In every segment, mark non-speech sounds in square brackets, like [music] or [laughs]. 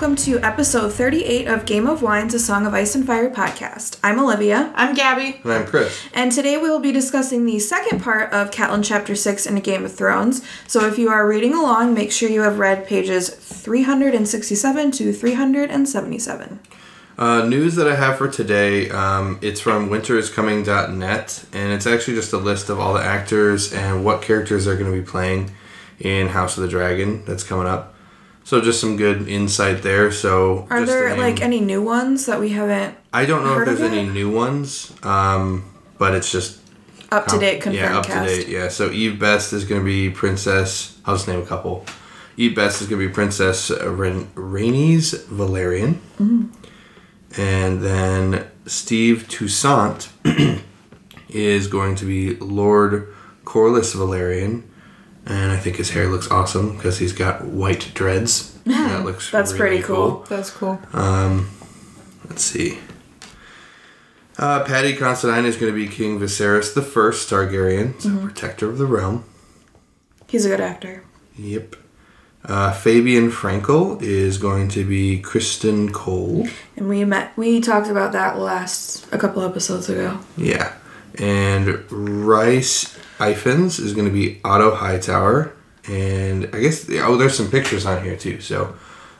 Hello and welcome to episode 38 of Game of Wines, a Song of Ice and Fire podcast. I'm Olivia, I'm Gabby. And I'm Chris. and today we will be discussing the second part of Catelyn Chapter 6 in A Game of Thrones. So if you are reading along, make sure you have read pages 367 to 377. Uh, news that I have for today, um, it's from winteriscoming.net, and it's actually just a list of all the actors and what characters they're going to be playing in House of the Dragon that's coming up. So just some good insight there. So Are just there like any new ones that we haven't I don't know if there's any new ones, um, but it's just up to date confirmed yeah, up to date. Yeah. So Eve Best is going to be Princess. I'll just name a couple. Eve Best is going to be Princess Ren- Rhaenys Velaryon, and then Steve Toussaint [clears throat] is going to be Lord Corlys Velaryon, and I think his hair looks awesome because he's got white dreads. [laughs] that looks That's really pretty cool. That's cool. Um, Let's see. Uh, Paddy Considine is going to be King Viserys the First Targaryen, so protector of the realm. He's a good actor. Yep. Uh, Fabian Frankel is going to be Criston Cole. And we met we talked about that last a couple episodes ago. Yeah. And Rhys Ifans is going to be Otto Hightower. And I guess, oh, there's some pictures on here too, so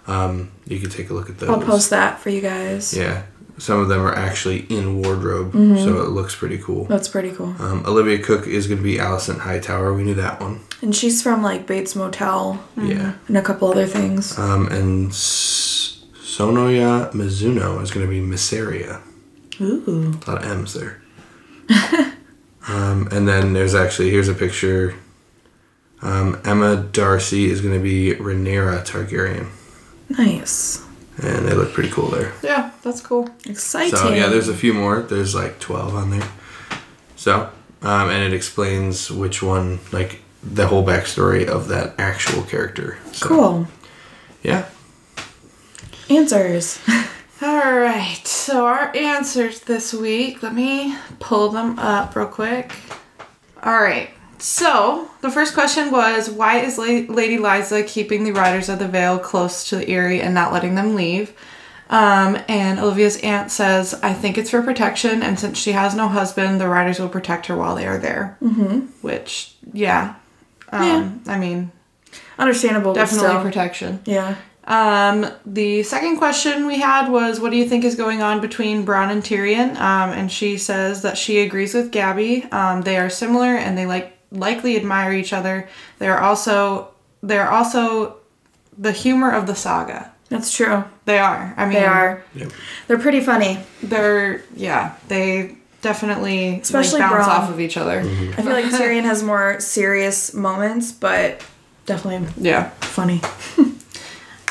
um, you can take a look at those. I'll post that for you guys. Yeah. Some of them are actually in wardrobe, so it looks pretty cool. That's pretty cool. Um, Olivia Cooke is going to be Alicent Hightower. We knew that one. And she's from like Bates Motel Yeah. and a couple other things. Um, and S- Sonoya Mizuno is going to be Mysaria. Ooh. A lot of M's there. [laughs] um, and then there's actually, here's a picture. Um, Emma Darcy is going to be Rhaenyra Targaryen. Nice. And they look pretty cool there. Yeah, that's cool. Exciting. So yeah, there's a few more. There's like 12 on there. So, um, and it explains which one, like the whole backstory of that actual character. So, cool. Yeah. Answers. [laughs] All right. So our answers this week. Let me pull them up real quick. All right. So the first question was, why is Lady Lysa keeping the Riders of the Vale close to the Eyrie and not letting them leave? Um, and Olivia's aunt says, I think it's for protection, and since she has no husband, the Riders will protect her while they are there. Mm-hmm. Which, yeah. Um, I mean, Understandable. definitely protection. Yeah. Um, the second question we had was, what do you think is going on between Bronn and Tyrion? Um, and she says that she agrees with Gabby. Um, they are similar and they like likely admire each other. They are also they are also the humor of the saga. That's true. They are. I mean, They are. Yep. They're pretty funny. They're yeah. They definitely Especially like, bounce Bronn. off of each other. I feel like [laughs] Tyrion has more serious moments, but definitely Yeah. funny. [laughs]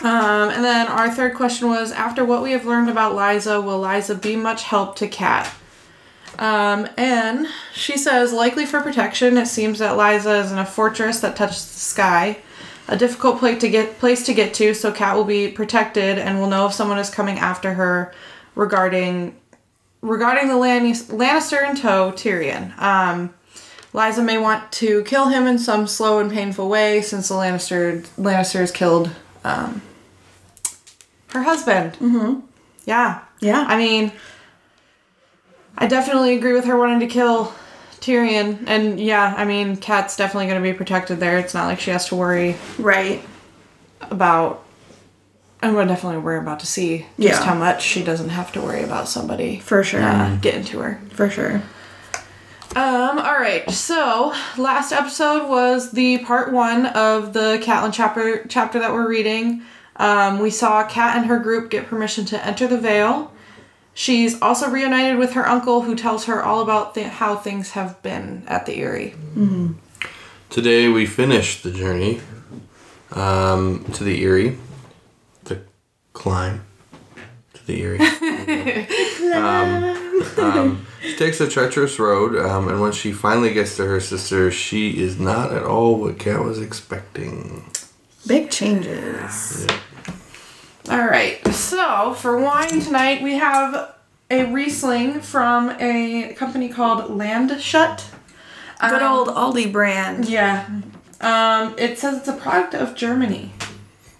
Um, and then our third question was after what we have learned about Lysa, will Lysa be much help to Kat? Um, and she says likely for protection. It seems that Lysa is in a fortress that touches the sky, a difficult place to get place to get to. So Kat will be protected and will know if someone is coming after her regarding regarding the Lannister in tow, Tyrion. Um, Lysa may want to kill him in some slow and painful way since the Lannister Lannister is killed um, her husband. Mm-hmm. Yeah. Yeah. I mean, I definitely agree with her wanting to kill Tyrion. And yeah, I mean, Kat's definitely going to be protected there. It's not like she has to worry right. about. I'm gonna definitely worry about to see just Yeah. how much she doesn't have to worry about somebody For sure. uh, getting to her. For sure. Um, all right. So last episode was the part one of the Catelyn chapter chapter that we're reading. Um, we saw Kat and her group get permission to enter the Vale. She's also reunited with her uncle, who tells her all about th- how things have been at the Eyrie. Today we finished the journey um, to the Eyrie, the climb to the Eyrie. [laughs] um, um, she takes a treacherous road, um, and when she finally gets to her sister, she is not at all what Kat was expecting. Big changes. All right. So for wine tonight, we have a Riesling from a company called Landshut. Good old Aldi brand. Yeah. Um, it says it's a product of Germany.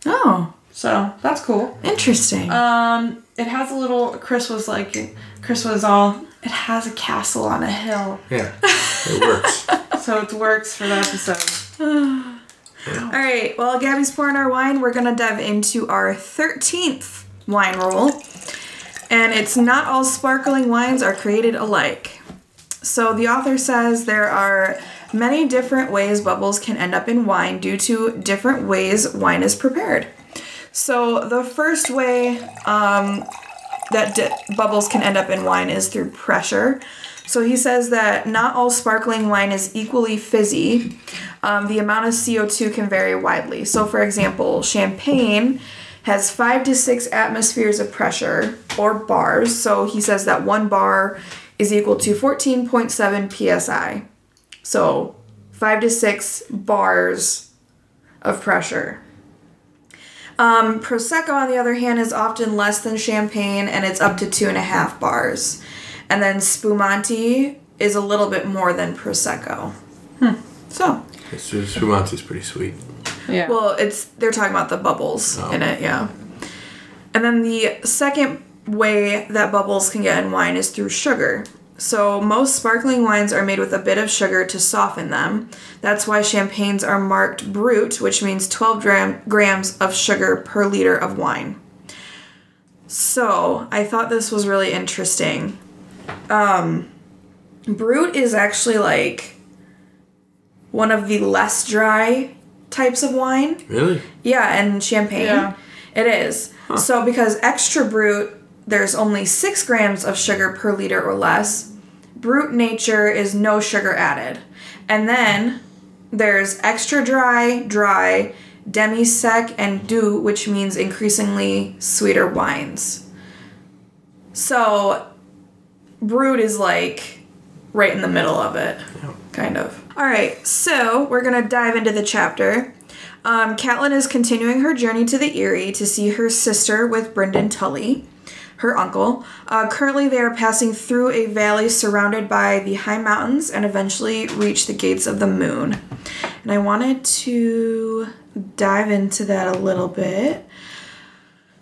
Oh. So that's cool. Interesting. Um, it has a little. Chris was like, Chris was all. It has a castle on a hill, Yeah, [laughs] it works. so it works for the episode. [sighs] [sighs] [gasps] All right, while Gabby's pouring our wine, we're gonna dive into our 13th wine rule. And it's not all sparkling wines are created alike. So the author says there are many different ways bubbles can end up in wine due to different ways wine is prepared. So the first way um, that di- bubbles can end up in wine is through pressure. So he says that not all sparkling wine is equally fizzy. Um, the amount of CO2 can vary widely. So, for example, champagne has five to six atmospheres of pressure or bars. So he says that one bar is equal to 14.7 psi. So, five to six bars of pressure. Um, Prosecco, on the other hand, is often less than champagne and it's up to two and a half bars. And then Spumante is a little bit more than Prosecco. Hmm. So, spumante is pretty sweet. Yeah. well, it's they're talking about the bubbles Oh. in it, yeah. And then the second way that bubbles can get in wine is through sugar. So most sparkling wines are made with a bit of sugar to soften them. That's why champagnes are marked brut, which means 12 gram- grams of sugar per liter of wine. So I thought this was really interesting. Um, brut is actually like one of the less dry types of wine. Really? Yeah, and champagne. Yeah. It is. So because extra brut, there's only six grams of sugar per liter or less. Brut nature is no sugar added. And then there's extra dry, dry, demi sec, and doux, which means increasingly sweeter wines. So brut is like right in the middle of it, kind of. All right, so we're gonna dive into the chapter. Um, Catelyn is continuing her journey to the Erie to see her sister with Brynden Tully, her uncle. Uh, currently, they are passing through a valley surrounded by the high mountains and eventually reach the Gates of the Moon. And I wanted to dive into that a little bit.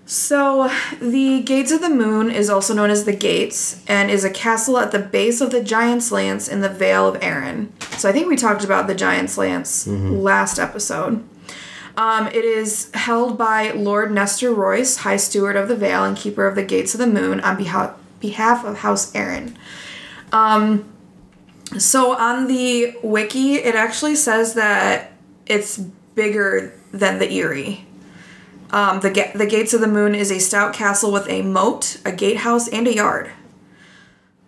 So, the Gates of the Moon is also known as the Gates and is a castle at the base of the Giant's Lance in the Vale of Arryn. So, I think we talked about the Giant's Lance last episode. Um, it is held by Lord Nestor Royce, High Steward of the Vale and Keeper of the Gates of the Moon, on behalf behalf of House Arryn. Um, so on the wiki, it actually says that it's bigger than the Eyrie. Um, the ga- the Gates of the Moon is a stout castle with a moat, a gatehouse, and a yard.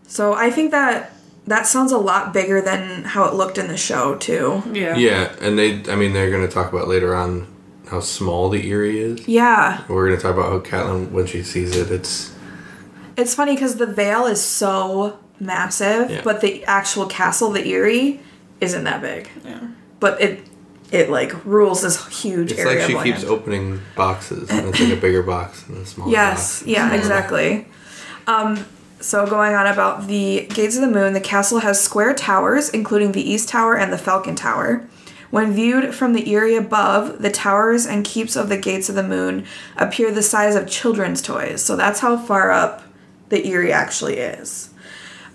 So I think that that sounds a lot bigger than how it looked in the show too. yeah. Yeah, and they, I mean, they're going to talk about later on how small the Eyrie is. Yeah, We're going to talk about how Catelyn, when she sees it, it's it's funny because the Vale is so massive, Yeah. but the actual castle, the Eyrie, isn't that big. Yeah. But it it like rules this huge it's area. like she keeps opening boxes, and it's like a bigger box than a smaller Yes, box. yeah, exactly. Um, so going on about the Gates of the Moon, the castle has square towers, including the East Tower and the Falcon Tower. When viewed from the Eyrie above, the towers and keeps of the Gates of the Moon appear the size of children's toys. So that's how far up the Eyrie actually is.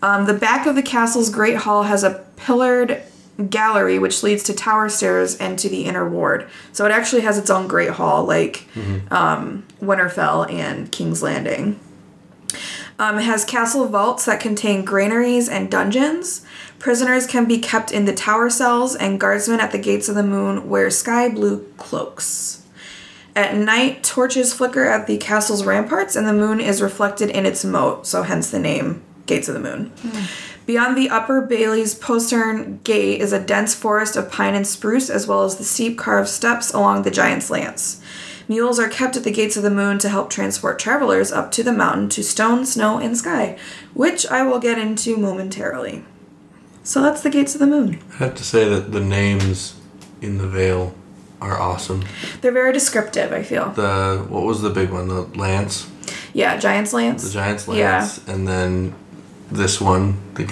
Um, the back of the castle's Great Hall has a pillared gallery which leads to tower stairs and to the inner ward. So it actually has its own Great Hall, like um, Winterfell and King's Landing. Um, it has castle vaults that contain granaries and dungeons. Prisoners can be kept in the tower cells, and guardsmen at the gates of the moon wear sky blue cloaks. At night, torches flicker at the castle's ramparts, and the moon is reflected in its moat, so hence the name Gates of the Moon. Beyond the upper Bailey's postern gate is a dense forest of pine and spruce, as well as the steep carved steps along the Giant's Lance. Mules are kept at the gates of the moon to help transport travelers up to the mountain to stone, snow, and sky, which I will get into momentarily. So that's the gates of the moon. I have to say that the names in the Vale are awesome. They're very descriptive, I feel. The what was the big one? The Lance, Yeah, Giant's Lance. the Giant's Lance. Yeah. Lance, and then this one. [laughs]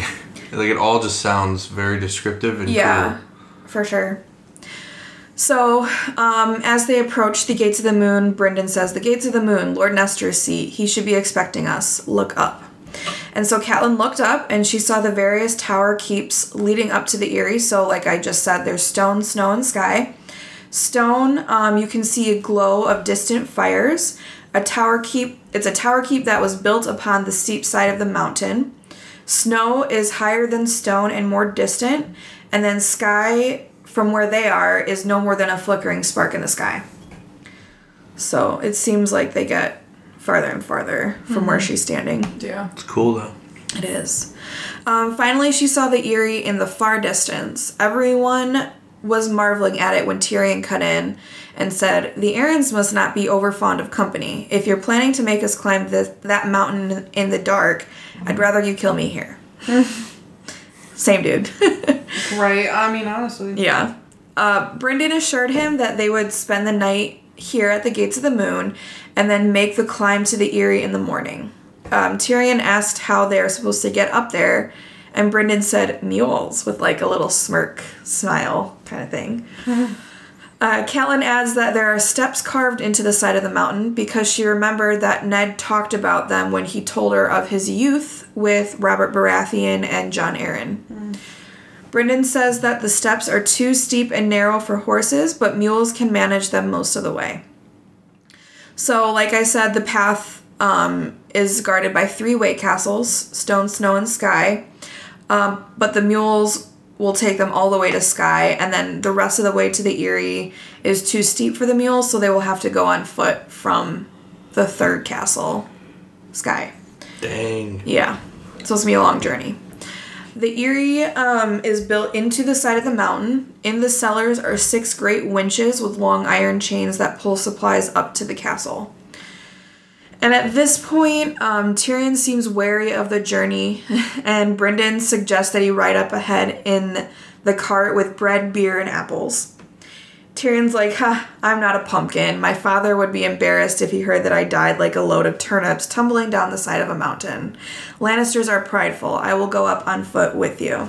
The, like it all just sounds very descriptive and Yeah, cool. for sure. So, um, as they approach the gates of the moon, Brynden says, The gates of the moon, Lord Nestor's seat. He should be expecting us. Look up. And so Catelyn looked up and she saw the various tower keeps leading up to the Eyrie. So, like I just said, there's stone, snow, and sky. Stone, um, you can see a glow of distant fires. A tower keep, it's a tower keep that was built upon the steep side of the mountain. Snow is higher than stone and more distant. And then sky, from where they are, is no more than a flickering spark in the sky. So it seems like they get farther and farther from where she's standing. Yeah. It's cool though. It is. Um, finally, she saw the Eyrie in the far distance. Everyone was marveling at it when Tyrion cut in and said, The Arryns must not be over fond of company. If you're planning to make us climb this, that mountain in the dark, I'd rather you kill me here. [laughs] Same dude. [laughs] Right. I mean, honestly. yeah. Uh, Brynden assured him that they would spend the night here at the gates of the moon and then make the climb to the Eyrie in the morning. Um, Tyrion asked how they are supposed to get up there, and Brynden said mules with like a little smirk smile kind of thing. [laughs] Uh, Catelyn adds that there are steps carved into the side of the mountain because she remembered that Ned talked about them when he told her of his youth with Robert Baratheon and Jon Arryn. Brynden says that the steps are too steep and narrow for horses, but mules can manage them most of the way. So, like I said, the path um, is guarded by three way castles stone, snow, and sky. Um, but the mules will take them all the way to Sky, and then the rest of the way to the Eyrie is too steep for the mules, so they will have to go on foot from the third castle, Sky. Dang. Yeah, it's supposed to be a long journey. The Eyrie um, is built into the side of the mountain. In the cellars are six great winches with long iron chains that pull supplies up to the castle. And at this point, um, Tyrion seems wary of the journey, [laughs] and Brynden suggests that he ride up ahead in the cart with bread, beer, and apples. Tyrion's like, ha, I'm not a pumpkin. My father would be embarrassed if he heard that I died like a load of turnips tumbling down the side of a mountain. Lannisters are prideful. I will go up on foot with you.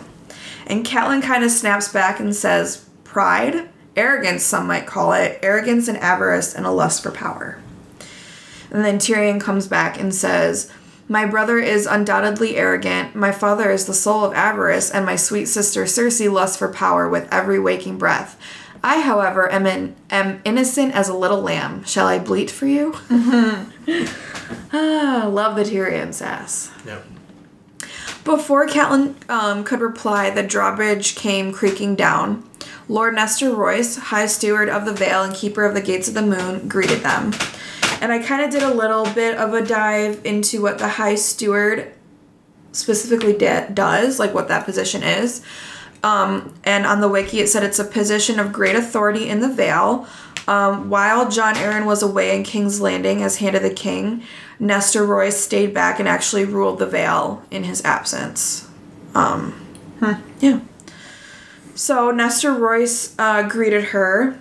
And Catelyn kind of snaps back and says, Pride? Arrogance, some might call it. Arrogance and avarice and a lust for power. And then Tyrion comes back and says, My brother is undoubtedly arrogant. My father is the soul of avarice, and my sweet sister Cersei lusts for power with every waking breath. I, however, am, in, am innocent as a little lamb. Shall I bleat for you? [laughs] ah, love the Tyrion sass. Yep. Before Catelyn um, could reply, the drawbridge came creaking down. Lord Nestor Royce, High Steward of the Vale and Keeper of the Gates of the Moon, greeted them. And I kind of did a little bit of a dive into what the High Steward specifically de- does, like what that position is. Um, and on the wiki, it said it's a position of great authority in the Vale. Um, while Jon Arryn was away in King's Landing as Hand of the King, Nestor Royce stayed back and actually ruled the Vale in his absence. Um, Yeah. So Nestor Royce uh, greeted her,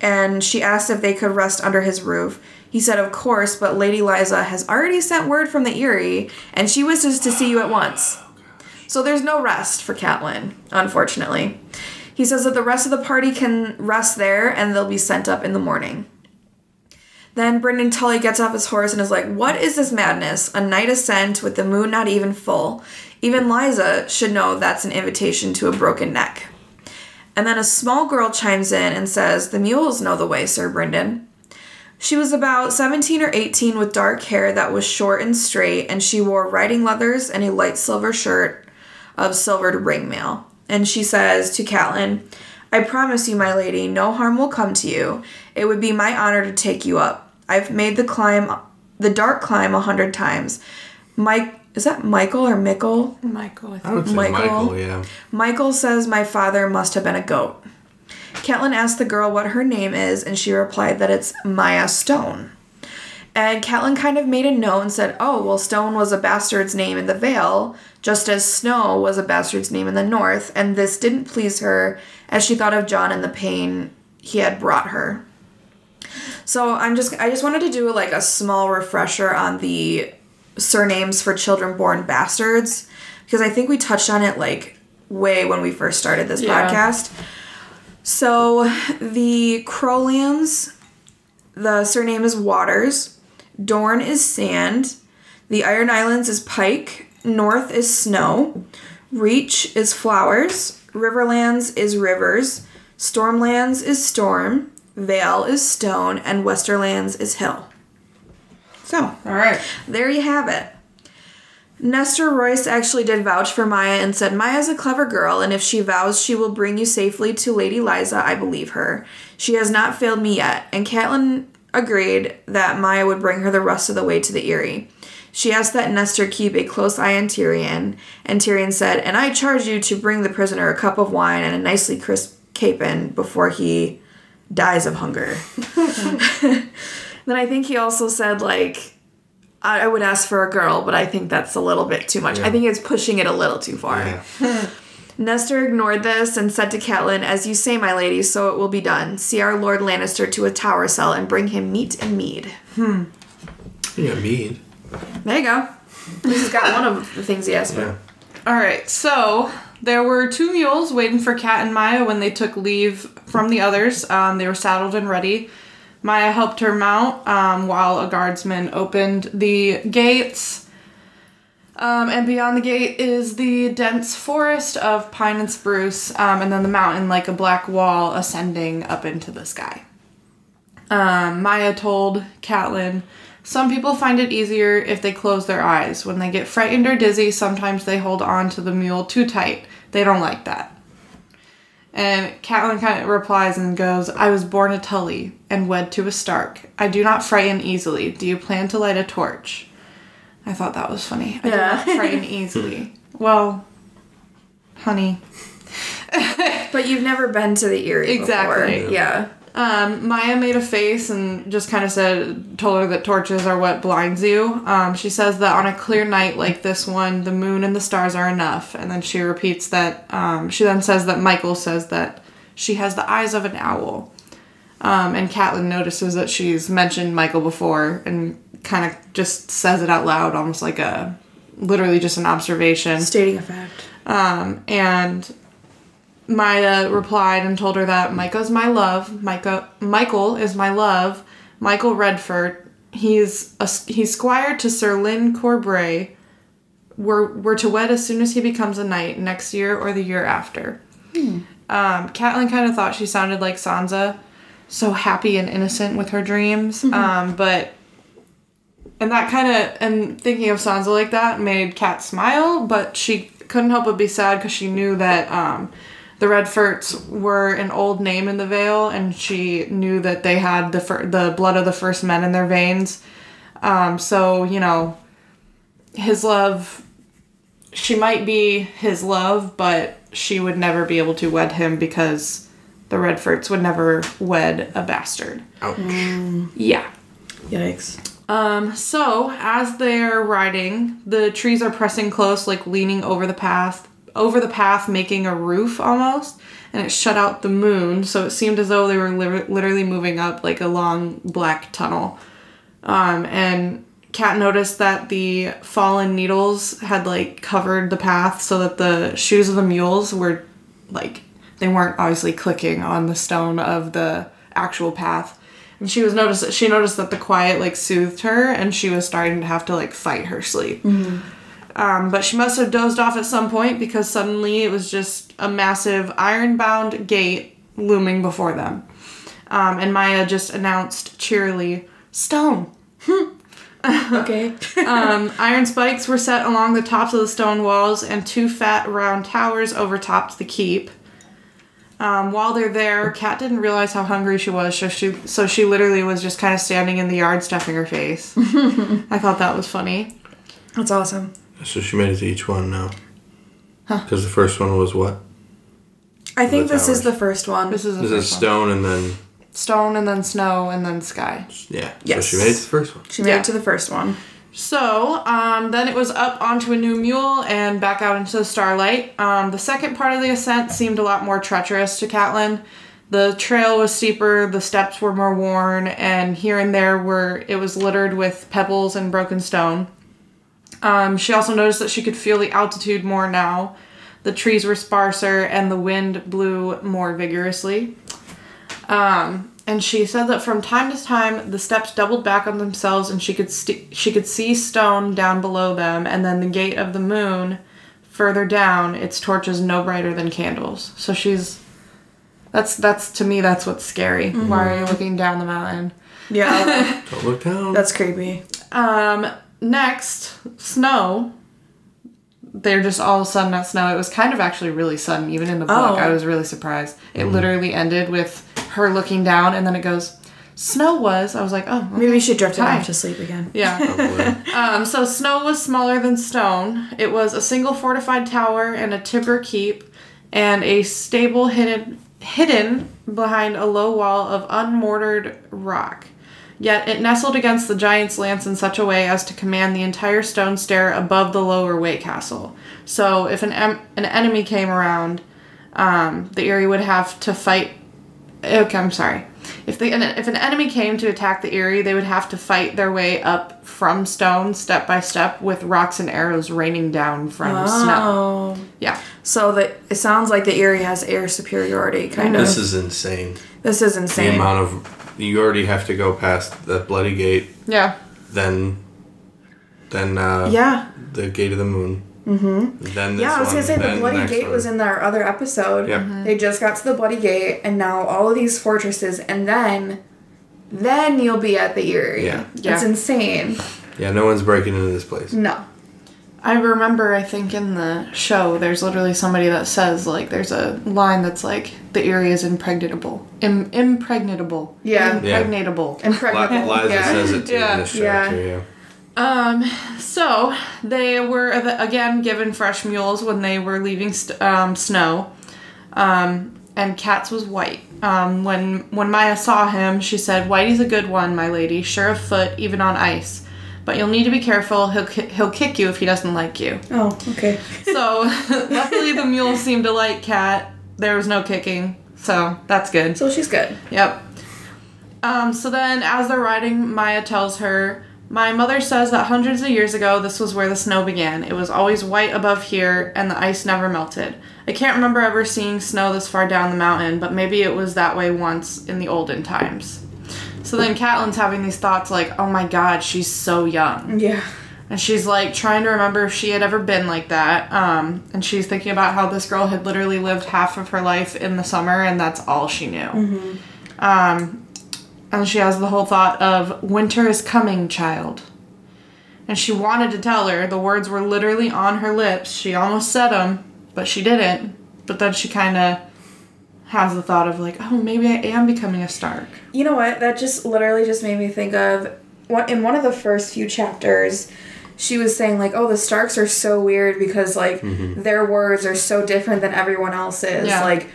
and she asked if they could rest under his roof. He said, "Of course, but Lady Lysa has already sent word from the Eyrie, and she wishes to see you at once." So there's no rest for Catelyn, unfortunately. He says that the rest of the party can rest there and they'll be sent up in the morning. Then Brynden Tully gets off his horse and is like, What is this madness? A night ascent with the moon not even full. Even Lysa should know that's an invitation to a broken neck. And then a small girl chimes in and says, The mules know the way, Sir Brynden. She was about 17 or 18 with dark hair that was short and straight, and she wore riding leathers and a light silver shirt of silvered ringmail. And she says to Catelyn, I promise you, my lady, no harm will come to you. It would be my honor to take you up. I've made the climb, the dark climb, a hundred times. Mike, is that Michael or Mickle? Michael, I I think. would say Michael. Michael, yeah. Michael says my father must have been a goat. Catelyn asked the girl what her name is, and she replied that it's Maya Stone. And Catelyn kind of made a note and said, Oh, well, Stone was a bastard's name in the Vale, just as Snow was a bastard's name in the North, and this didn't please her as she thought of Jon and the pain he had brought her. So I'm just I just wanted to do like a small refresher on the surnames for children born bastards because I think we touched on it like way when we first started this Yeah. podcast. So the Crownlands, the surname is Waters. Dorn is Sand. The Iron Islands is Pike. North is Snow. Reach is Flowers. Riverlands is Rivers. Stormlands is Storm. Vale is Stone. And Westerlands is Hill. So, All right. there you have it. Nestor Royce actually did vouch for Maya and said, Maya's a clever girl, and if she vows she will bring you safely to Lady Lysa, I believe her. She has not failed me yet. And Catelyn agreed that Maya would bring her the rest of the way to the Eyrie. She asked that Nestor keep a close eye on Tyrion, and Tyrion said, And I charge you to bring the prisoner a cup of wine and a nicely crisp capon before he dies of hunger. [laughs] [laughs] then I think he also said, like, I I would ask for a girl, but I think that's a little bit too much. I think it's pushing it a little too far. Yeah. [laughs] Nestor ignored this and said to Catelyn, As you say, my lady, so it will be done. See our Lord Lannister to a tower cell and bring him meat and mead. Yeah, mead. There you go. He's got one of the things he asked for. Yeah. All right. So there were two mules waiting for Kat and Maya when they took leave from the others. Um, they were saddled and ready. Maya helped her mount um, while a guardsman opened the gates. Um, and beyond the gate is the dense forest of pine and spruce, um, and then the mountain like a black wall ascending up into the sky. Um, Maya told Catelyn, some people find it easier if they close their eyes. When they get frightened or dizzy, sometimes they hold on to the mule too tight. They don't like that. And Catelyn kind of replies and goes, I was born a Tully and wed to a Stark. I do not frighten easily. Do you plan to light a torch? I thought that was funny. I Yeah. do not frighten [laughs] easily. well, honey. But you've never been to the Eyrie Exactly. before. Yeah. Um, Maya made a face and just kind of said, told her that torches are what blinds you. Um, she says that on a clear night like this one, the moon and the stars are enough. And then she repeats that, um, she then says that Michael says that she has the eyes of an owl. Um, and Catelyn notices that she's mentioned Michael before and kind of just says it out loud, almost like a, literally just an observation. Stating a fact. Um, and Maya replied and told her that Micah's my love. Micah, Michael is my love. Michael Redfort. He's a, he's squire to Sir Lyn Corbray. We're, we're to wed as soon as he becomes a knight next year or the year after. Um, Catelyn kind of thought she sounded like Sansa, so happy and innocent with her dreams. Um, but and that kind of and thinking of Sansa like that made Cat smile, but she couldn't help but be sad because she knew that um, the Redforts were an old name in the Vale, and she knew that they had the fir- the blood of the first men in their veins. Um, so you know, his love, she might be his love, but she would never be able to wed him because the Redforts would never wed a bastard. Ouch. Yeah. Yikes. Um, so as they're riding, the trees are pressing close, like leaning over the path, over the path, making a roof almost, and it shut out the moon. So it seemed as though they were li- literally moving up like a long black tunnel. Um, and Kat noticed that the fallen needles had like covered the path, so that the shoes of the mules were like they weren't obviously clicking on the stone of the actual path. And she was noticed she noticed that the quiet like soothed her and she was starting to have to like fight her sleep. Um, but she must have dozed off at some point because suddenly it was just a massive iron bound gate looming before them. Um, and Maya just announced cheerily, Stone! [laughs] Okay. Um, iron spikes were set along the tops of the stone walls, and two fat round towers overtopped the keep. Um, while they're there, Kat didn't realize how hungry she was, so she so she literally was just kind of standing in the yard, stuffing her face. [laughs] I thought that was funny. That's awesome. So she made it to each one now. Because the first one was what? I think The this is towers. the first one. This is the This is first one. stone and then stone, and then snow, and then sky. yeah. Yes. So she made it to the first one. she made Yeah. it to the first one. So, um, then it was up onto a new mule and back out into the starlight. Um, the second part of the ascent seemed a lot more treacherous to Catelyn. The trail was steeper, the steps were more worn, and here and there were it was littered with pebbles and broken stone. Um, she also noticed that she could feel the altitude more now. the trees were sparser, and the wind blew more vigorously. Um, and she said that from time to time the steps doubled back on themselves, and she could st- she could see stone down below them, and then the gate of the moon further down, its torches no brighter than candles. So she's that's that's to me that's what's scary. Why are you looking down the mountain? Yeah, [laughs] Don't look down. that's creepy. Um, next, snow. They're just all of a sudden at snow. It was kind of actually really sudden, even in the book. Oh. I was really surprised. It literally ended with her looking down, and then it goes, "Snow was." I was like, "Oh, Maybe she drifted Hi. off to sleep again. yeah." Probably. [laughs] um, so snow was smaller than stone. It was a single fortified tower and a timber keep, and a stable hidden hidden behind a low wall of unmortared rock. Yet it nestled against the giant's lance in such a way as to command the entire stone stair above the lower way Castle. So if an em- an enemy came around, um, the Eyrie would have to fight. Okay, I'm sorry. If the if an enemy came to attack the Eyrie, they would have to fight their way up from stone, step by step, with rocks and arrows raining down from snow. Oh, Yeah, so that it sounds like the Eyrie has air superiority, kind of. this is insane. This is The insane. amount of you already have to go past the bloody gate, yeah, then, then uh, yeah, the gate of the moon. Mm-hmm. Then this yeah. I was gonna say the bloody next gate one. was in our other episode. Yeah. They just got to the bloody gate, and now all of these fortresses, and then, then you'll be at the Eyrie. Yeah. It's Yeah. insane. Yeah, no one's breaking into this place. No. I remember. I think in the show, there's literally somebody that says like, there's a line that's like, the Eyrie is impregnable, Im- impregnable, Yeah. Yeah. impregnable. [laughs] Li- Impregnable. Lysa yeah. says it too Yeah. in this Yeah. chapter. Yeah. Um, so they were again given fresh mules when they were leaving st- um, snow. Um, and Kat's was white. Um, when when Maya saw him, she said, "Whitey's a good one, my lady, sure of foot, even on ice. But you'll need to be careful. He'll he'll kick you if he doesn't like you." Oh, okay. So [laughs] luckily, the mule seemed to like Cat. There was no kicking, so that's good. So she's good. Yep. Um, so then, as they're riding, Maya tells her, My mother says that hundreds of years ago, this was where the snow began. It was always white above here, and the ice never melted. I can't remember ever seeing snow this far down the mountain, but maybe it was that way once in the olden times. So then, Catelyn's having these thoughts like, Oh my god, she's so young. Yeah. And she's like trying to remember if she had ever been like that. Um, and she's thinking about how this girl had literally lived half of her life in the summer and that's all she knew. Um, and she has the whole thought of winter is coming, child. And she wanted to tell her. The words were literally on her lips. She almost said them, but she didn't. But then she kind of has the thought of like, oh, maybe I am becoming a Stark. You know what? That just literally just made me think of what in one of the first few chapters. She was saying like, "Oh, the Starks are so weird because like their words are so different than everyone else's. Yeah. Like,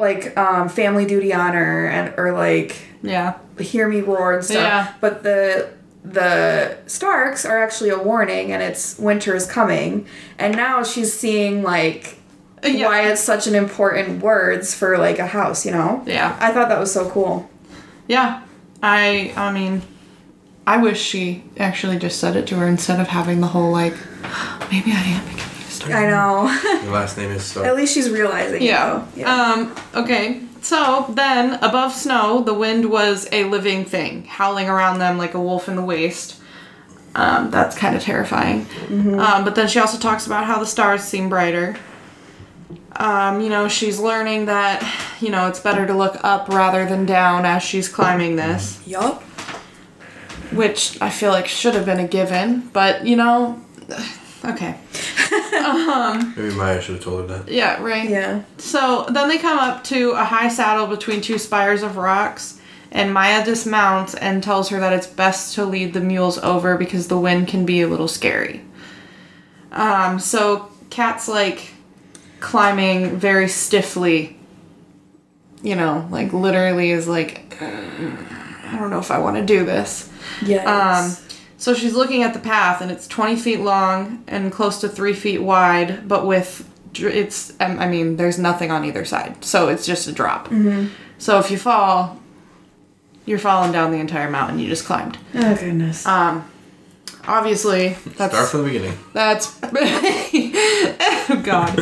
like um, family duty honor and or like Yeah. hear me roar and stuff. Yeah. But the the Starks are actually a warning, and it's winter is coming. And now she's seeing like Yeah. why it's such an important words for like a house. You know. Yeah. I thought that was so cool. Yeah, I I mean, I wish she actually just said it to her instead of having the whole like, [gasps] maybe I am becoming a star. I know. [laughs] Your last name is At least she's realizing. Yeah. It. Yeah. Um. Okay. So then, above snow, the wind was a living thing, howling around them like a wolf in the waste. Um, that's kind of terrifying. Um, but then she also talks about how the stars seem brighter. Um, you know, she's learning that, you know, it's better to look up rather than down as she's climbing this. yup. which I feel like should have been a given, but you know, okay. [laughs] Maybe Maya should have told her that. Yeah, right. Yeah. So then they come up to a high saddle between two spires of rocks, and Maya dismounts and tells her that it's best to lead the mules over because the wind can be a little scary. Um, so Kat's like climbing very stiffly, you know, like literally is like, I don't know if I want to do this. Yeah. Um, so she's looking at the path, and it's 20 feet long and close to three feet wide, but with it's um, I mean, there's nothing on either side, so it's just a drop. Mm-hmm. So if you fall, you're falling down the entire mountain you just climbed. oh goodness. Um, obviously, that's Start from the beginning. that's [laughs] Oh God.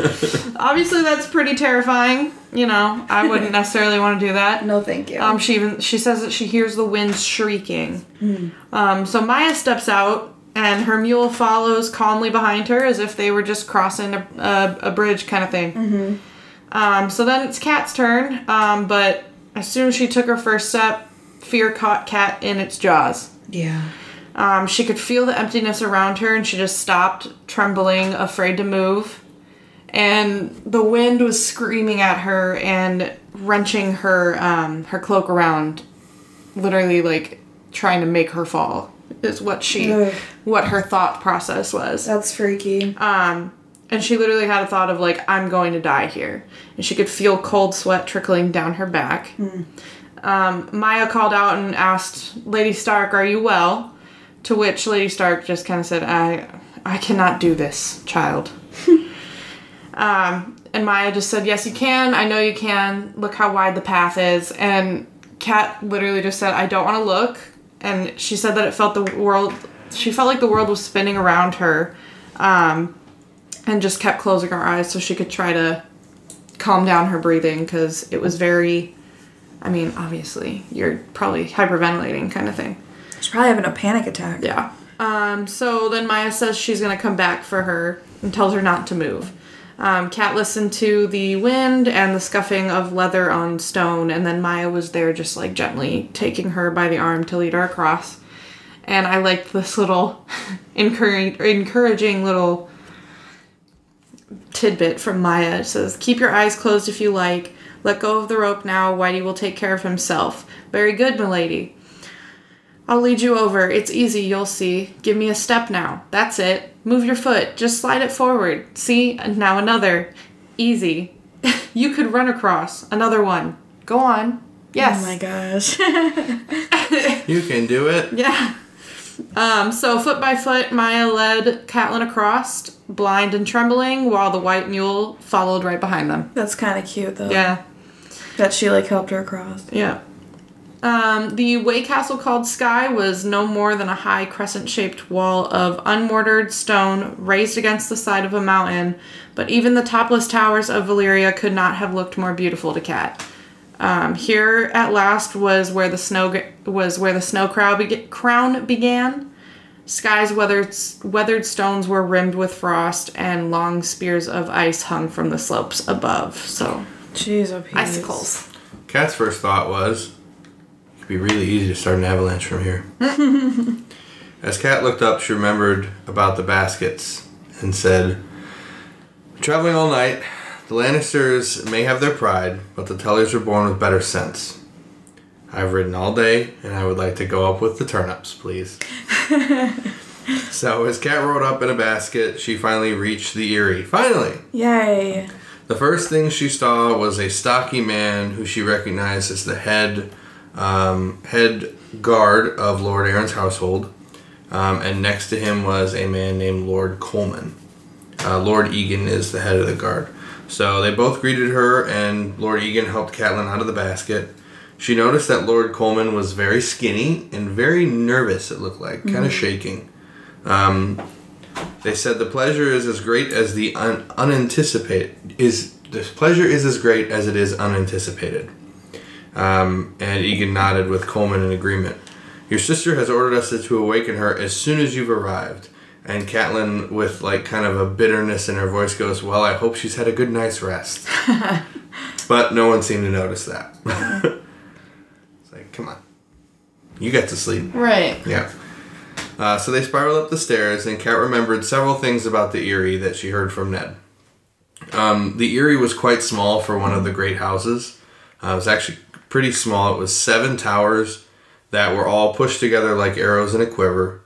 Obviously, that's pretty terrifying. You know, I wouldn't [laughs] necessarily want to do that. No, thank you. Um, she even she says that she hears the wind shrieking. Um, so Maya steps out, and her mule follows calmly behind her, as if they were just crossing a, a, a bridge kind of thing. Um, so then it's Cat's turn, um, but as soon as she took her first step, fear caught Cat in its jaws. yeah. Um, she could feel the emptiness around her, and she just stopped, trembling, afraid to move. And the wind was screaming at her and wrenching her um, her cloak around, literally like trying to make her fall. Is what she Ugh. what her thought process was. That's freaky. Um, and she literally had a thought of like, I'm going to die here, and she could feel cold sweat trickling down her back. Um, Maya called out and asked Lady Stark, "Are you well?" To which Lady Stark just kind of said, "I, I cannot do this, child." [laughs] um, and Maya just said, "Yes, you can. I know you can. Look how wide the path is." And Kat literally just said, "I don't want to look." And she said that it felt the world. She felt like the world was spinning around her, um, and just kept closing her eyes so she could try to calm down her breathing because it was very. I mean, obviously, you're probably hyperventilating kind of thing. She's probably having a panic attack. Yeah. Um, so then Maya says she's gonna come back for her and tells her not to move. Um, Kat listened to the wind and the scuffing of leather on stone, and then Maya was there just like gently taking her by the arm to lead her across. And I liked this little [laughs] encouraging, encouraging little tidbit from Maya. It says, Keep your eyes closed if you like. Let go of the rope now. Whitey will take care of himself. Very good, milady. I'll lead you over. It's easy, you'll see. Give me a step now. That's it. Move your foot. Just slide it forward. See? And now another. Easy. [laughs] you could run across. Another one. Go on. Yes. Oh my gosh. [laughs] You can do it. Yeah. Um, so foot by foot, Maya led Catelyn across, blind and trembling, while the white mule followed right behind them. That's kind of cute though. Yeah. That she like helped her across. Yeah. Um, the way castle called Sky was no more than a high crescent shaped wall of unmortared stone raised against the side of a mountain, but even the topless towers of Valyria could not have looked more beautiful to Cat. Um, here at last was where the snow g- was where the snow crown, beg- crown began. Sky's weathered weathered stones were rimmed with frost, and long spears of ice hung from the slopes above. So Jeez, oh, Pete. icicles. Kat's first thought was, it could be really easy to start an avalanche from here. [laughs] As Kat looked up, she remembered about the baskets and said, Traveling all night, the Lannisters may have their pride, but the Tullys were born with better sense. I've ridden all day, and I would like to go up with the turnips, please. [laughs] so, as Kat rode up in a basket, she finally reached the Eyrie. Finally! Yay. The first thing she saw was a stocky man who she recognized as the head um, head guard of Lord Arryn's household, um, and next to him was a man named Lord Colemon. Uh, Lord Egan is the head of the guard. So they both greeted her, and Lord Egan helped Catelyn out of the basket. She noticed that Lord Colemon was very skinny and very nervous. It looked like, kind of shaking. Um, they said the pleasure is as great as the un- unanticipated is the pleasure is as great as it is unanticipated. Um, and Egan nodded with Colemon in agreement. Your sister has ordered us to awaken her as soon as you've arrived. And Catelyn, with like kind of a bitterness in her voice, goes, "Well, I hope she's had a good night's rest." [laughs] but no one seemed to notice that. [laughs] it's like, come on, you got to sleep. Right. Yeah. Uh, so they spiraled up the stairs, and Kat remembered several things about the Eyrie that she heard from Ned. Um, the Eyrie was quite small for one of the great houses. Uh, it was actually pretty small. It was seven towers that were all pushed together like arrows in a quiver.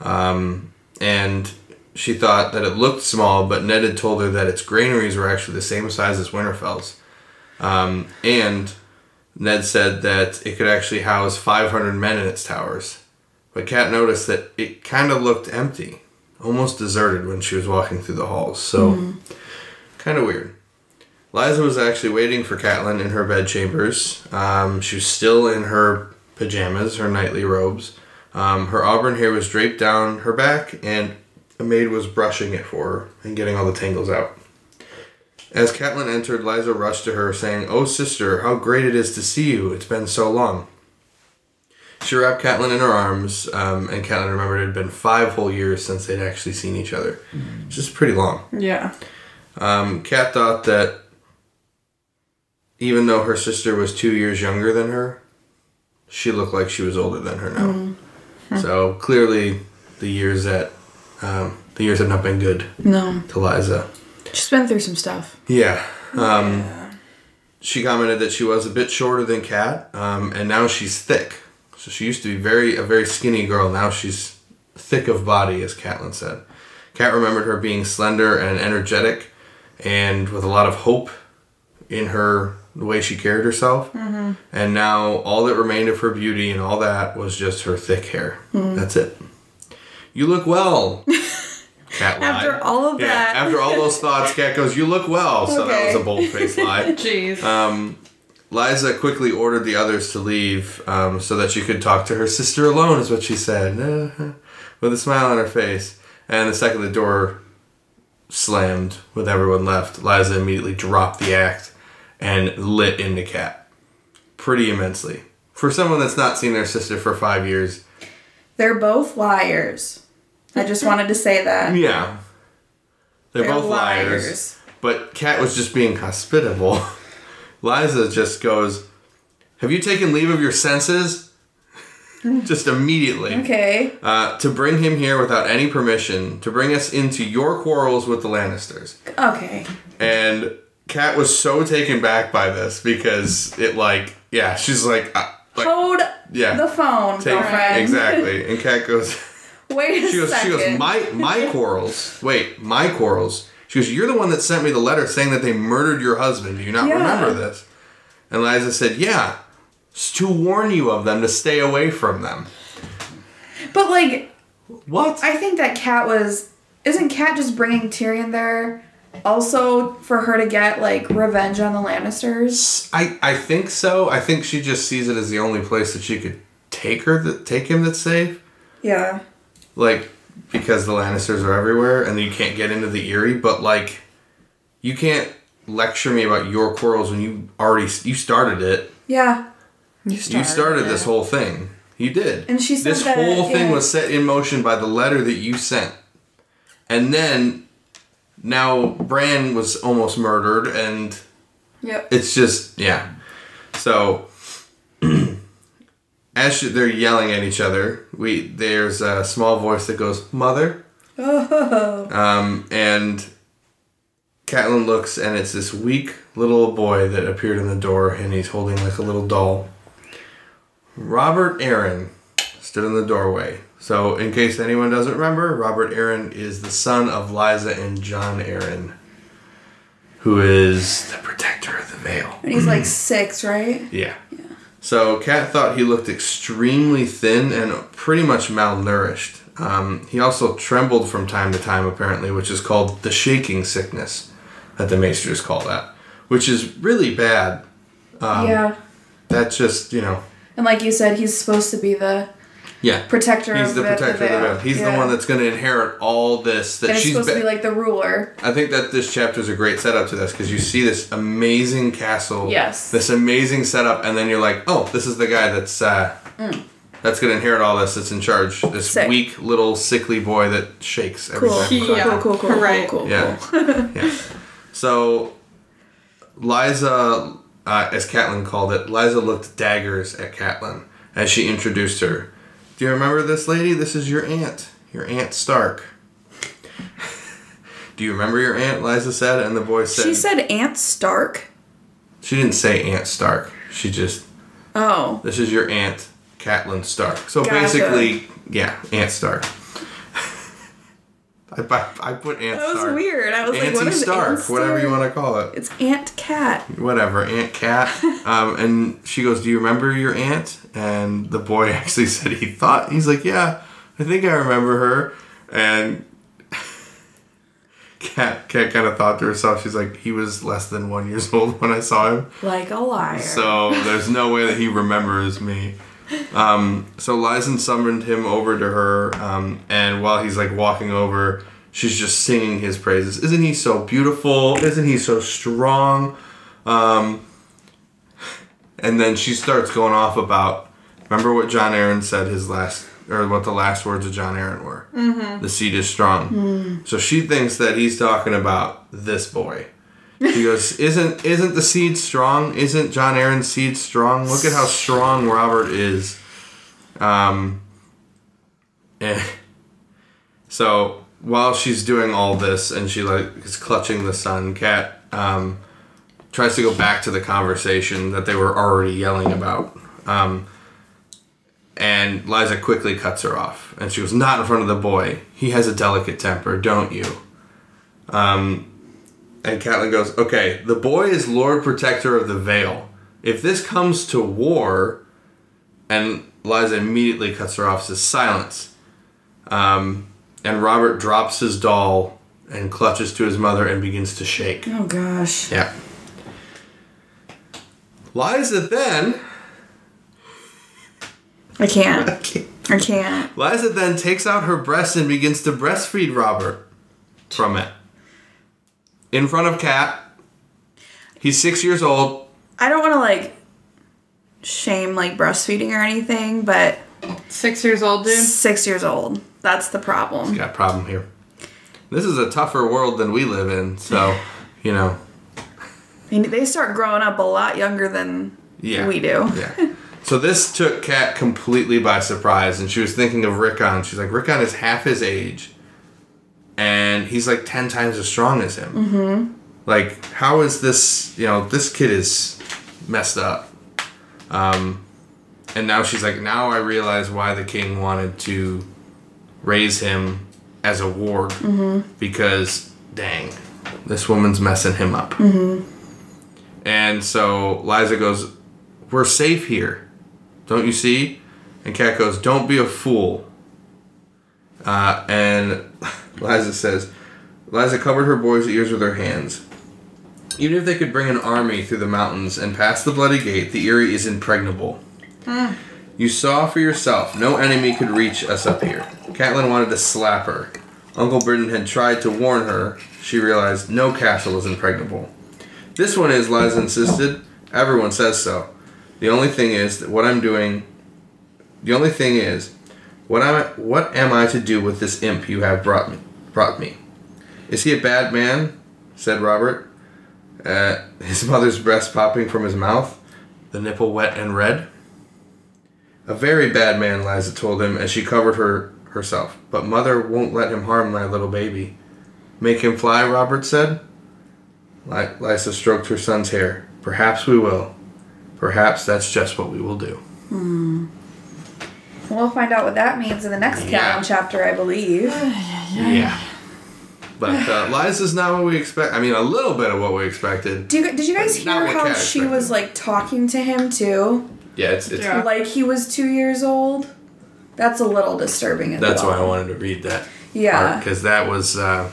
Um, and she thought that it looked small, but Ned had told her that its granaries were actually the same size as Winterfell's. Um, and Ned said that it could actually house 500 men in its towers. But Kat noticed that it kind of looked empty, almost deserted when she was walking through the halls. So, kind of weird. Lysa was actually waiting for Catelyn in her bedchambers. Um, she was still in her pajamas, her nightly robes. Um, her auburn hair was draped down her back, and a maid was brushing it for her and getting all the tangles out. As Catelyn entered, Lysa rushed to her, saying, Oh, sister, how great it is to see you. It's been so long. She wrapped Catelyn in her arms, um, and Catelyn remembered it had been five whole years since they'd actually seen each other. Which is pretty long. Yeah. Um, Kat thought that even though her sister was two years younger than her, she looked like she was older than her now. So clearly, the years that um, the years have not been good No. to Lysa. She's been through some stuff. Yeah. Um, She commented that she was a bit shorter than Kat, um, and now she's thick. So she used to be very a very skinny girl. Now she's thick of body, as Catelyn said. Kat remembered her being slender and energetic, and with a lot of hope in her the way she carried herself. Mm-hmm. And now all that remained of her beauty and all that was just her thick hair. That's it. You look well. [laughs] Cat lied. After all of Yeah, that. after all those thoughts, Cat goes, "You look well." So that was a bold faced lie. [laughs] Jeez. Um, Lysa quickly ordered the others to leave um, so that she could talk to her sister alone, is what she said, uh, [laughs] with a smile on her face. And the second the door slammed with everyone left, Lysa immediately dropped the act and lit into Cat pretty immensely. For someone that's not seen their sister for five years, They're both liars. I just wanted to say that. [laughs] yeah. They're, They're both liars. But Kat was just being hospitable. [laughs] Lysa just goes, Have you taken leave of your senses? [laughs] just immediately. Okay. Uh, to bring him here without any permission, to bring us into your quarrels with the Lannisters. Okay. And Kat was so taken back by this because it, like, yeah, she's like, uh, like Hold yeah. the phone, take, girlfriend. exactly. And Kat goes, [laughs] Wait a she goes, she goes, my my [laughs] quarrels. Wait, my quarrels. She goes, you're the one that sent me the letter saying that they murdered your husband. Do you not Yeah. remember this? And Lysa said, yeah, it's to warn you of them to stay away from them. but like, What? I think that Kat was. Isn't Kat just bringing Tyrion there? Also, for her to get like revenge on the Lannisters. I, I think so. I think she just sees it as the only place that she could take her that take him that's safe. Yeah. Like because the Lannisters are everywhere and you can't get into the Eyrie, but like you can't lecture me about your quarrels when you already you started it. Yeah. you You started this whole thing. You did. And she said this that, whole thing yeah. was set in motion by the letter that you sent. And then now Bran was almost murdered and Yep. it's just yeah. So [clears throat] as she, they're yelling at each other, we there's a small voice that goes, "Mother," Oh. [laughs] um, and Catelyn looks, and it's this weak little boy that appeared in the door, and he's holding like a little doll. Robert Arryn stood in the doorway. So, in case anyone doesn't remember, Robert Arryn is the son of Liza and Jon Arryn, who is the protector of the Vale. And he's like six, right? Yeah. yeah. So Kat thought he looked extremely thin and pretty much malnourished. Um, he also trembled from time to time, apparently, which is called the shaking sickness, that the maesters call that, which is really bad. Um, yeah. That's just you know, And like you said, he's supposed to be the yeah. protector He's of the the, protector of the Vale. He's Yeah. the one that's going to inherit all this. That And she's. supposed to be- be like the ruler. I think that this chapter is a great setup to this because you see this amazing castle, Yes. this amazing setup, and then you're like, oh, this is the guy that's uh, that's gonna inherit all this. That's in charge. This Mm. Sick. weak little sickly boy that shakes every Cool. time. Cool, Yeah. cool, cool, cool, Right. cool, cool, Yeah, cool. [laughs] yeah. So, Lysa, uh, as Catelyn called it, Lysa looked daggers at Catelyn as she introduced her. Do you remember this lady? This is your aunt, your aunt Stark. Do you remember your aunt? Liza said, and the boy said. She said Aunt Stark. She didn't say Aunt Stark. She just Oh. this is your aunt, Catelyn Stark. So Gotcha. basically, yeah, Aunt Stark. I, I, I put Aunt Star. That was Stark. weird. I was like, what is Stark, Aunt whatever you want to call it. It's Aunt Cat. Whatever, Aunt Cat. [laughs] um, and she goes, "Do you remember your aunt?" And the boy [laughs] actually said he thought he's like, "Yeah, I think I remember her." And [laughs] Cat, Cat kind of thought to herself, she's like, "He was less than one years old when I saw him." Like a liar. So there's no way that he remembers me. Um, so Lyson summoned him over to her, um, and while he's like walking over, she's just singing his praises. Isn't he so beautiful? Isn't he so strong? Um, and then she starts going off about remember what Jon Arryn said his last or what the last words of Jon Arryn were. Mm-hmm. The seed is strong. So she thinks that he's talking about this boy. She goes, "Isn't isn't the seed strong? Isn't Jon Arryn's seed strong? Look at how strong Robert is." Um. eh. So while she's doing all this and she like is clutching the son, Cat um, tries to go back to the conversation that they were already yelling about. Um, and Lysa quickly cuts her off, and she goes, "Not in front of the boy. He has a delicate temper, don't you?" Um, and Catelyn goes, "Okay, the boy is Lord Protector of the Vale. If this comes to war," and Lysa immediately cuts her off, says, "Silence." Um, and Robert drops his doll and clutches to his mother and begins to shake. Oh gosh. Yeah. Lysa then I can't. [laughs] I can't. Lysa then takes out her breast and begins to breastfeed Robert from it. In front of Cat. He's six years old. I don't want to like shame like breastfeeding or anything, but Six years old, dude. six years old. That's the problem. Got a problem here. This is a tougher world than we live in, so [laughs] you know. I mean, they start growing up a lot younger than Yeah. we do. Yeah. So this took Kat completely by surprise, and she was thinking of Rickon. She's like, Rickon is half his age, and he's like ten times as strong as him. Mm-hmm. Like, how is this? You know, this kid is messed up. Um, and now she's like, now I realize why the king wanted to raise him as a ward because, dang, this woman's messing him up. And so Lysa goes, We're safe here. Don't you see? And Kat goes, Don't be a fool. Uh, and [laughs] Lysa says, Lysa covered her boy's ears with her hands. Even if they could bring an army through the mountains and pass the bloody gate, the Eyrie is impregnable. Ah. You saw for yourself, no enemy could reach us up here. Catelyn wanted to slap her. Uncle Brynden had tried to warn her. She realized no castle is impregnable. This one is, Lysa insisted. Everyone says so. The only thing is that what I'm doing. The only thing is, what am I, what am I to do with this imp you have brought me? Brought me. Is he a bad man? said Robert. Uh, his mother's breast popping from his mouth, the nipple wet and red. A very bad man, Lysa told him as she covered her herself. But mother won't let him harm my little baby. Make him fly, Robert said. Li- Lysa stroked her son's hair. Perhaps we will. Perhaps that's just what we will do. Hmm. We'll find out what that means in the next Yeah. Chapter, I believe. [sighs] Yeah. But uh, [laughs] Lysa's not what we expect. I mean, a little bit of what we expected. Do you, did you guys hear how she expected. was like talking to him too? Yeah, it's, it's Yeah. Like he was two years old? That's a little disturbing as that's well. why I wanted to read that. Yeah. Because that was uh,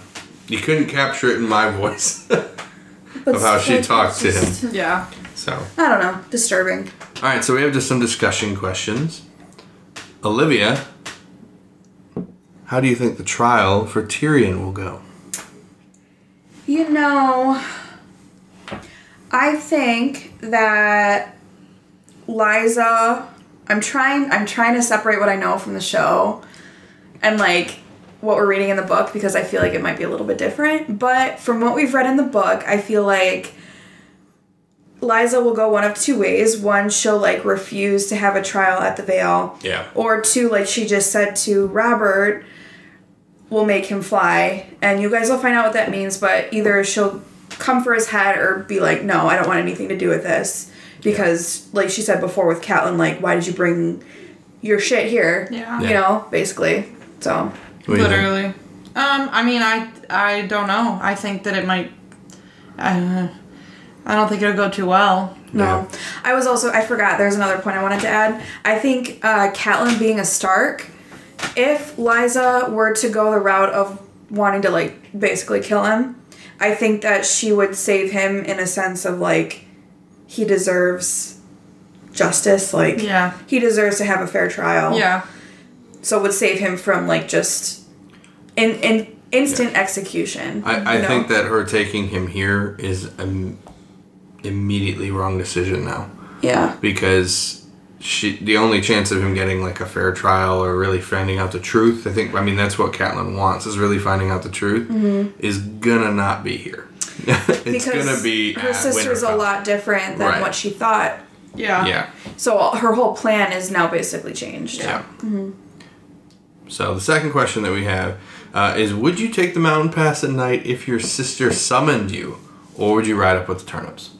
you couldn't capture it in my voice [laughs] But of how she like, talked to him. Yeah. So. I don't know. Disturbing. All right, so we have just some discussion questions. Olivia, how do you think the trial for Tyrion will go? You know, I think that Lysa. I'm trying. I'm trying to separate what I know from the show, and like what we're reading in the book because I feel like it might be a little bit different. But from what we've read in the book, I feel like Lysa will go one of two ways. One, she'll like refuse to have a trial at the Vale. Yeah. Or two, like she just said to Robert, will make him fly. And you guys will find out what that means, but either she'll come for his head or be like, no, I don't want anything to do with this. Because, like she said before with Catelyn, like, why did you bring your shit here? Yeah. You Yeah. know, basically. So, What do you think? Literally. Um, I mean, I I don't know. I think that it might. Uh, I don't think it'll go too well. no. Yeah. I was also, I forgot, there's another point I wanted to add. I think uh, Catelyn being a Stark, if Lysa were to go the route of wanting to, like, basically kill him, I think that she would save him in a sense of, like, he deserves justice. Like, Yeah. he deserves to have a fair trial. Yeah. So it would save him from, like, just. In, in instant execution. I, I you think that her taking him here is an immediately wrong decision now Yeah. because she the only chance of him getting like a fair trial or really finding out the truth. I think I mean that's what Catelyn wants is really finding out the truth. Is gonna not be here. [laughs] it's because gonna be her at sister's a lot different than Right. what she thought. Yeah. Yeah. So her whole plan is now basically changed. Yeah. So the second question that we have uh, is: Would you take the mountain pass at night if your sister summoned you, or would you ride up with the turnips?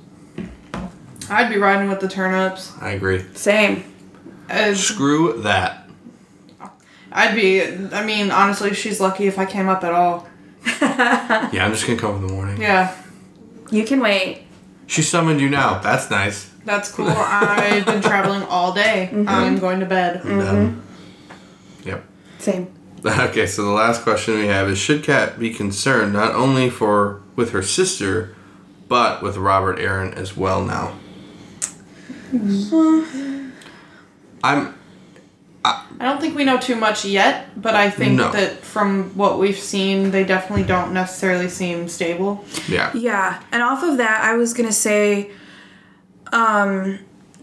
I'd be riding with the turnips. I agree. Same. As Screw that. I'd be. I mean, honestly, she's lucky if I came up at all. [laughs] Yeah, I'm just gonna come in the morning. Yeah, You can wait. She summoned you now. That's nice. that's cool. I've been traveling all day. [laughs] I'm going to bed. Um, yep. Same. [laughs] Okay, so the last question we have is: Should Kat be concerned not only for with her sister, but with Robert Arryn as well now? [sighs] I'm I don't think we know too much yet, but I think No. that from what we've seen, they definitely don't necessarily seem stable. yeah. Yeah, and off of that, I was gonna say, um,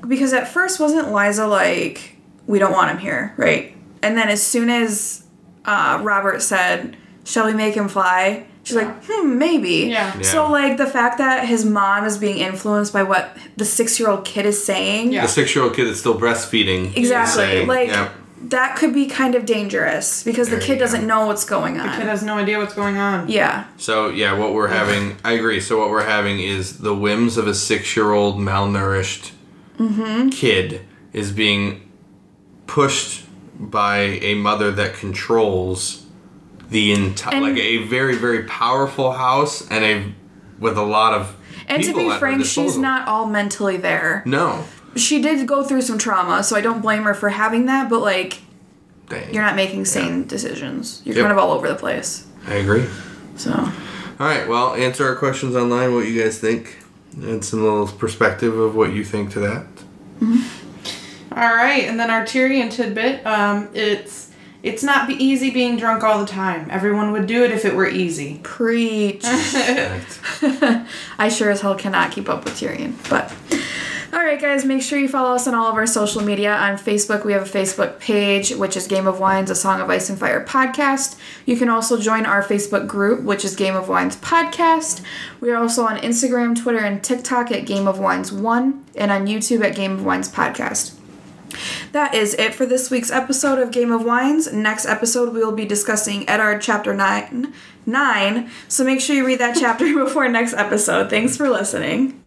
because at first wasn't Lysa like, we don't want him here, right? And then as soon as uh, Robert said, "Shall we make him fly?" She's like, "Hmm, maybe." Yeah. Yeah. So like the fact that his mom is being influenced by what the six-year-old kid is saying, Yeah. The six-year-old kid is still breastfeeding. exactly, saying- like yeah. that could be kind of dangerous because the kid doesn't know what's going on. The kid has no idea what's going on. yeah. So yeah, what we're having, I agree. So what we're having is the whims of a six-year-old malnourished Mm-hmm. kid is being pushed by a mother that controls the entire, like a very very powerful house and a with a lot of. And to be at frank, she's not all mentally there. No. She did go through some trauma, so I don't blame her for having that, but like Dang. you're not making sane decisions. You're Yep. kind of all over the place. I agree. So All right. Well, answer our questions online. What you guys think, and some little perspective of what you think to that. All right, and then our Tyrion tidbit. Um, it's it's not be easy being drunk all the time. Everyone would do it if it were easy. preach. [laughs] I sure as hell cannot keep up with Tyrion. But all right, guys, make sure you follow us on all of our social media. On Facebook, we have a Facebook page, which is Game of Wines, a Song of Ice and Fire podcast. You can also join our Facebook group, which is Game of Wines podcast. We are also on Instagram, Twitter, and TikTok at Game of Wines One, and on YouTube at Game of Wines podcast. That is it for this week's episode of Game of Wines. Next episode, we will be discussing Eddard Chapter 9. 9. So make sure you read that chapter [laughs] before next episode. Thanks for listening.